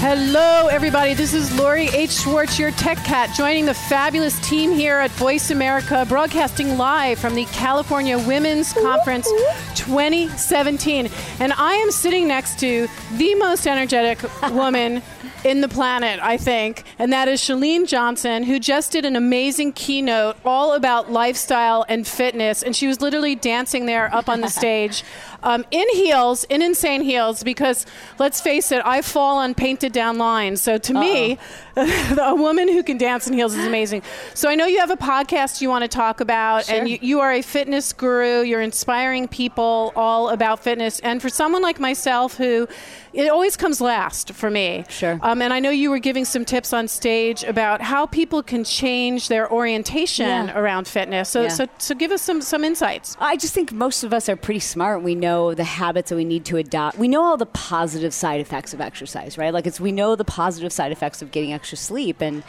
Hello, everybody. This is Lori H. Schwartz, your tech cat, joining the fabulous team here at Voice America, broadcasting live from the California Women's Conference 2017. And I am sitting next to the most energetic woman in the planet, I think, and that is Chalene Johnson, who just did an amazing keynote all about lifestyle and fitness. And she was literally dancing there up on the stage um, in heels, in insane heels, because let's face it, I fall on painted down lines. So to me, a woman who can dance in heels is amazing. So I know you have a podcast you want to talk about, Sure. and you, you are a fitness guru. You're inspiring people all about fitness. And for someone like myself, who it always comes last for me. Sure. Um, and I know you were giving some tips on stage about how people can change their orientation Yeah. around fitness. So, Yeah. so, so give us some some insights. I just think most of us are pretty smart. We know the habits that we need to adopt. We know all the positive side effects of exercise, right? Like it's we know the positive side effects of getting extra sleep. And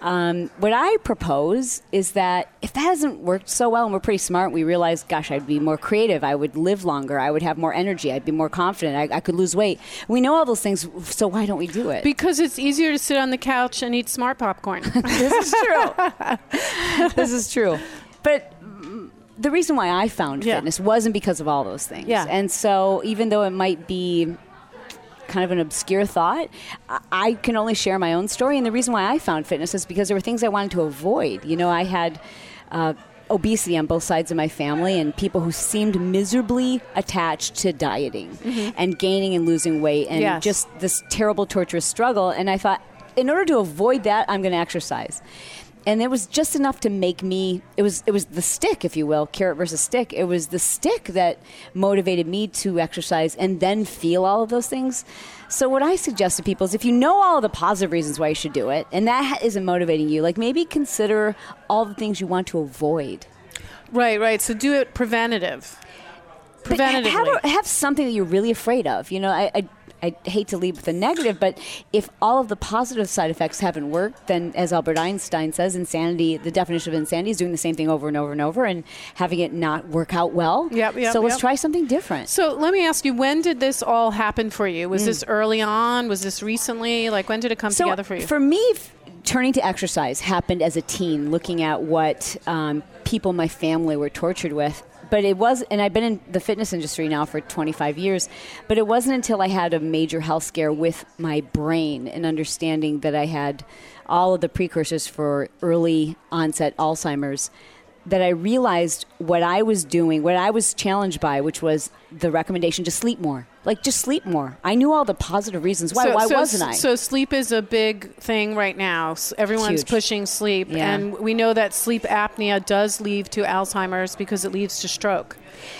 um, what I propose is that if that hasn't worked so well, and we're pretty smart, we realize, gosh, I'd be more creative. I would live longer. I would have more energy. I'd be more confident. I, I could lose weight. We know all those things. So why don't we do it? Because it's easier to sit on the couch and eat smart popcorn. this is true. this is true. But the reason why I found Yeah. fitness wasn't because of all those things. Yeah. And so even though it might be kind of an obscure thought, I- can only share my own story. And the reason why I found fitness is because there were things I wanted to avoid. You know, I had. Uh, Obesity on both sides of my family, and people who seemed miserably attached to dieting and gaining and losing weight, and Yes. just this terrible, torturous struggle. And I thought, in order to avoid that, I'm going to exercise. And it was just enough to make me. It was it was the stick, if you will, carrot versus stick. It was the stick that motivated me to exercise and then feel all of those things. So what I suggest to people is, if you know all of the positive reasons why you should do it, and that ha- isn't motivating you, like maybe consider all the things you want to avoid. right, right. So do it preventative. But Preventatively. have, have something that you're really afraid of. You know, I, I, I hate to lead with the negative, but if all of the positive side effects haven't worked, then as Albert Einstein says, insanity, the definition of insanity is doing the same thing over and over and over and having it not work out well. Yep, yep, so let's yep. try something different. so let me ask you, when did this all happen for you? Mm. Was this early on? Was this recently? Like when did it come so together for you? For me, turning to exercise happened as a teen, looking at what um, people in my family were tortured with. But it was, and I've been in the fitness industry now for 25 years, but it wasn't until I had a major health scare with my brain and understanding that I had all of the precursors for early onset Alzheimer's that I realized what I was doing, what I was challenged by, which was the recommendation to sleep more. Like, just sleep more. I knew all the positive reasons why. so, why so- wasn't I? So sleep is a big thing right now. Everyone's Huge. pushing sleep, Yeah. and we know that sleep apnea does lead to Alzheimer's because it leads to stroke.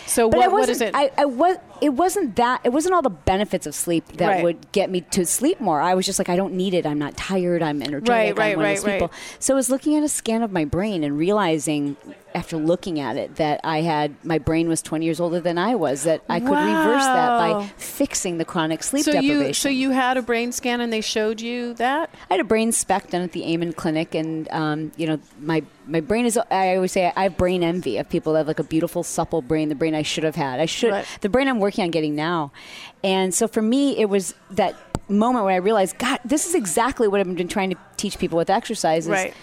So But what, what is it? I, I was. It wasn't that. It wasn't all the benefits of sleep that Right. would get me to sleep more. I was just like, I don't need it. I'm not tired. I'm energetic. Right, right, I'm one of right, those people. right. So I was looking at a scan of my brain and realizing, after looking at it, that I had my brain was 20 years older than I was. That I could reverse that by fixing the chronic sleep so deprivation. you so you had a brain scan and they showed you that. I had a brain SPECT done at the Amen Clinic, and um, you know, my my brain is. I always say I have brain envy of people that have like a beautiful, supple brain, the brain I should have had. I should Right. the brain I'm working on getting now, and so for me, it was that moment where I realized, God, this is exactly what I've been trying to teach people with exercise. is Right.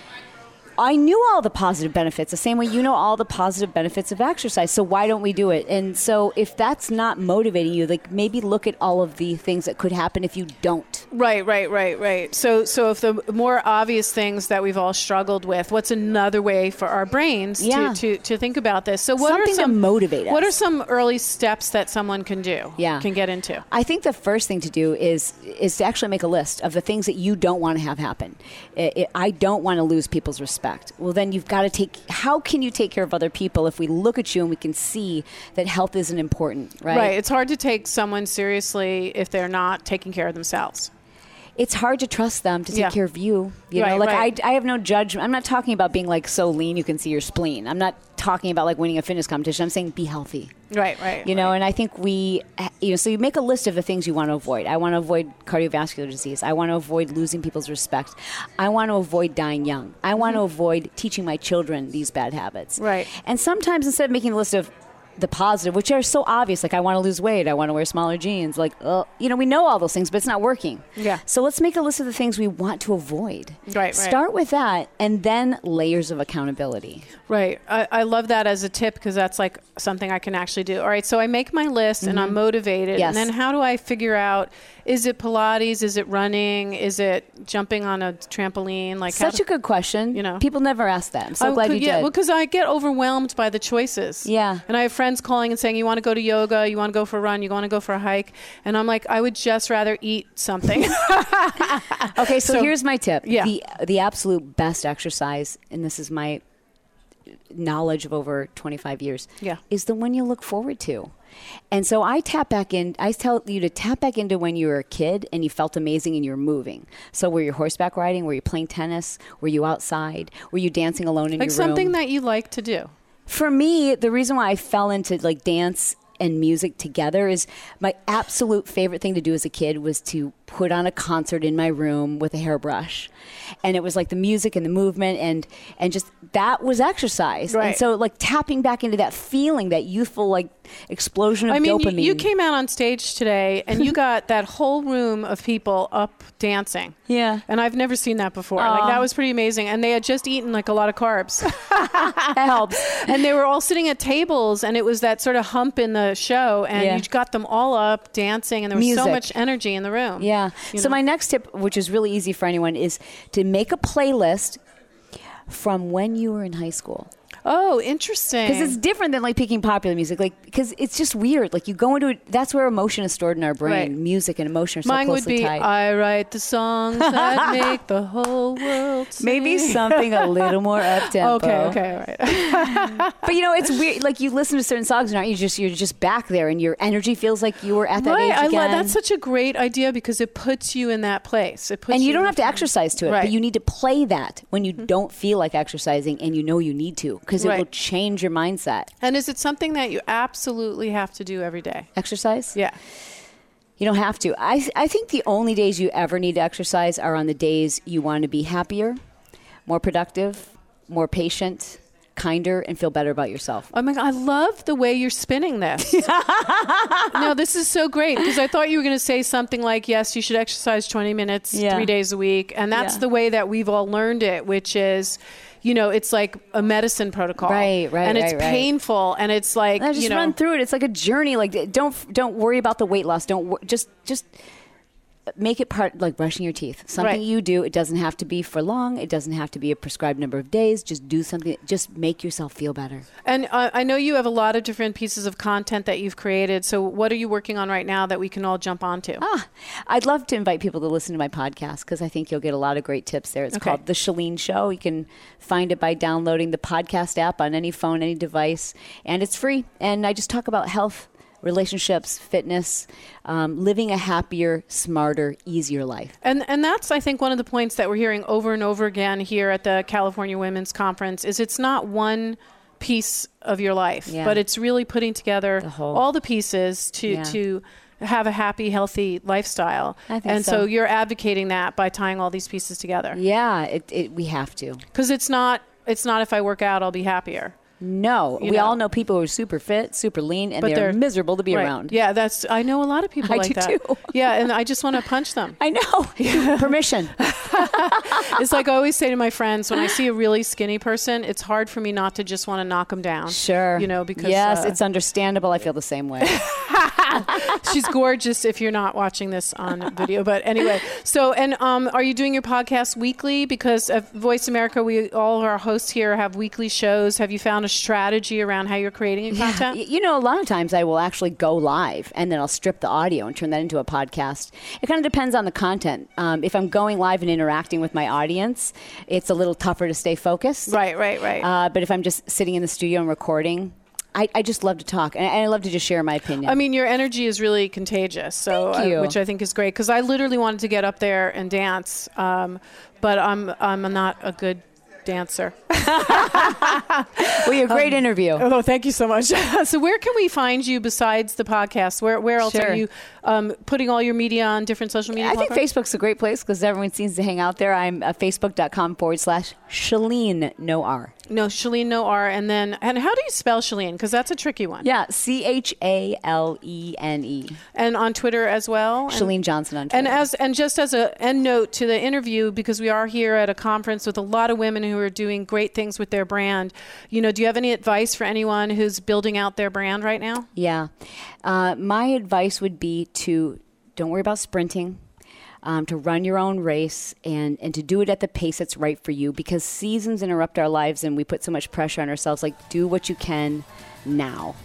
I knew all the positive benefits, the same way you know all the positive benefits of exercise. So why don't we do it? And so if that's not motivating you, like maybe look at all of the things that could happen if you don't. Right, right, right, right. So, so if the more obvious things that we've all struggled with, what's another way for our brains Yeah. to, to, to think about this? So, what Something are some motivate What are some early steps that someone can do? Yeah. can get into. I think the first thing to do is is to actually make a list of the things that you don't want to have happen. I, I- I don't want to lose people's respect. Well, then you've got to take. How can you take care of other people if we look at you and we can see that health isn't important, right? Right. It's hard to take someone seriously if they're not taking care of themselves. It's hard to trust them to take Yeah. care of you. You Right, know, like right. I, I have no judgment. I'm not talking about being like so lean you can see your spleen. I'm not talking about like winning a fitness competition. I'm saying be healthy. Right, right. You know, and I think we, you know, so you make a list of the things you want to avoid. I want to avoid cardiovascular disease. I want to avoid losing people's respect. I want to avoid dying young. I want to avoid teaching my children these bad habits. Mm-hmm. Right. And sometimes instead of making a list of the positive, which are so obvious. Like I want to lose weight, I want to wear smaller jeans. Like, uh, you know, we know all those things, but it's not working. Yeah. So let's make a list of the things we want to avoid. Right, right. Start with that, and then layers of accountability. Right. I, I love that as a tip because that's like something I can actually do. All right. So I make my list and I'm motivated. Mm-hmm. Yes. And then how do I figure out is it Pilates? Is it running? Is it jumping on a trampoline? Like how Such a good question. You know. people never ask that. I'm so Oh, glad you yeah, did. Well, because I get overwhelmed by the choices. Yeah. And I have friends calling and saying, "You want to go to yoga? You want to go for a run? You want to go for a hike?" And I'm like, I would just rather eat something. Okay, so, So- here's my tip. Yeah. The the absolute best exercise, and this is my knowledge of over 25 years, Yeah. is the one you look forward to. And so I tap back in. I tell you to tap back into when you were a kid and you felt amazing and you were moving. So were you horseback riding? Were you playing tennis? Were you outside? Were you dancing alone in like your room? Like something that you like to do. For me, the reason why I fell into like dance and music together is my absolute favorite thing to do as a kid was to put on a concert in my room with a hairbrush. And it was like the music and the movement and and just that was exercise. And so like tapping back into that feeling, that youthful like explosion of I mean, you, dopamine. you came out on stage today and you got that whole room of people up dancing. Yeah. And I've never seen that before. Like that was pretty amazing. And they had just eaten like a lot of carbs. that helps. and they were all sitting at tables and it was that sort of hump in the show and Yeah. you got them all up dancing and there was so much energy in the room. Yeah. So know? my next tip, which is really easy for anyone, is to make a playlist from when you were in high school. Oh, interesting. because it's different than like picking popular music like because it's just weird like you go into it that's where emotion is stored in our brain Right. music and emotion are so Mine would closely be tied I write the songs that make the whole world sing. maybe something a little more up tempo Okay, okay, all right. but you know it's weird like you listen to certain songs and aren't you just you're just back there and your energy feels like you were at that right, age I again love that's such a great idea because it puts you in that place. It puts and you in don't have to exercise to it, Right. but you need to play that when you mm-hmm. don't feel like exercising and you know you need to because it Right. will change your mindset. And is it something that you absolutely have to do every day? Exercise? Yeah. You don't have to. I, I think the only days you ever need to exercise are on the days you want to be happier, more productive, more patient, kinder, and feel better about yourself. Oh my god, I love the way you're spinning this. no, this is so great because I thought you were going to say something like, "Yes, you should exercise 20 minutes Yeah. 3 days a week." And that's Yeah. the way that we've all learned it, which is you know, it's like a medicine protocol. Right, right, And it's right, right. painful and it's like, I just you know, run through it. It's like a journey. Like don't don't worry about the weight loss. Don't just just make it part like brushing your teeth. Something Right. you do. It doesn't have to be for long. It doesn't have to be a prescribed number of days. Just do something. Just make yourself feel better. And uh, I know you have a lot of different pieces of content that you've created. So, what are you working on right now that we can all jump onto? Ah, I'd love to invite people to listen to my podcast because I think you'll get a lot of great tips there. It's Okay. called The Chalene Show. You can find it by downloading the podcast app on any phone, any device, and it's free. And I just talk about health, relationships, fitness, um, living a happier, smarter, easier life. And and that's I think one of the points that we're hearing over and over again here at the California Women's Conference is it's not one piece of your life, Yeah. but it's really putting together The all the pieces to Yeah. to have a happy, healthy lifestyle. I think and so. so. you're advocating that by tying all these pieces together. Yeah, it, it, we have to. Because it's not it's not if I work out I'll be happier. No, You we know. all know people who are super fit, super lean, and But they're, they're- miserable to be Right. around. Yeah, that's I know a lot of people I like do that. too. Yeah, and I just want to punch them. I know. Permission. It's like I always say to my friends when I see a really skinny person, it's hard for me not to just want to knock them down. Sure. You know, because yes, uh, it's understandable. I feel the same way. she's gorgeous if you're not watching this on video. But anyway, so and um, are you doing your podcast weekly? Because at Voice America, we all our hosts here have weekly shows. Have you found a strategy around how you're creating your content? Y- You know, a lot of times I will actually go live and then I'll strip the audio and turn that into a podcast. It kind of depends on the content. Um, if I'm going live and interacting with my audience, it's a little tougher to stay focused. Right, right, right. Uh, but if I'm just sitting in the studio and recording, I, I just love to talk and I, love to just share my opinion. I mean, your energy is really contagious. So, Thank uh, you. which I think is great because I literally wanted to get up there and dance, um, but I'm I'm not a good dancer. well, you a great um, interview. Oh, thank you so much. so, where can we find you besides the podcast? Where where else sure. are you um, putting all your media on different social media? I platforms? think Facebook's a great place because everyone seems to hang out there. I'm uh, facebook.com forward slash Chalene no R. No, Chalene no R. And then, and how do you spell Chalene? Because that's a tricky one. Yeah, C H A L E N E. And on Twitter as well. Chalene Johnson on Twitter. And as and just as a end note to the interview, because we are here at a conference with a lot of women who are doing great things with their brand. You know, do you have any advice for anyone who's building out their brand right now? Yeah, uh, my advice would be to don't worry about sprinting um, to run your own race and, and to do it at the pace that's right for you because seasons interrupt our lives and we put so much pressure on ourselves. Like, do what you can now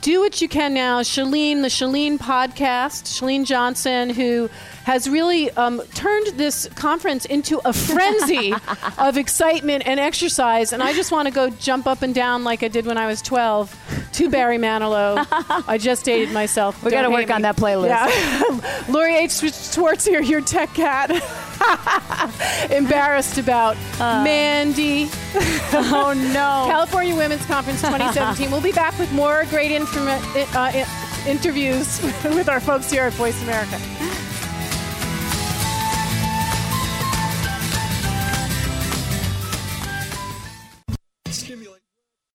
do what you can now. Chalene, the Chalene podcast, Chalene Johnson, who has really um, turned this conference into a frenzy of excitement and exercise. And I just want to go jump up and down like I did when I was 12 to Barry Manilow. I just dated myself. We got to work me. on that playlist. Yeah. Lori H. Schwartz here, your tech cat. Embarrassed about uh. Mandy. oh, no. California Women's Conference 2017. we'll be back with more great information uh, interviews with our folks here at Voice America.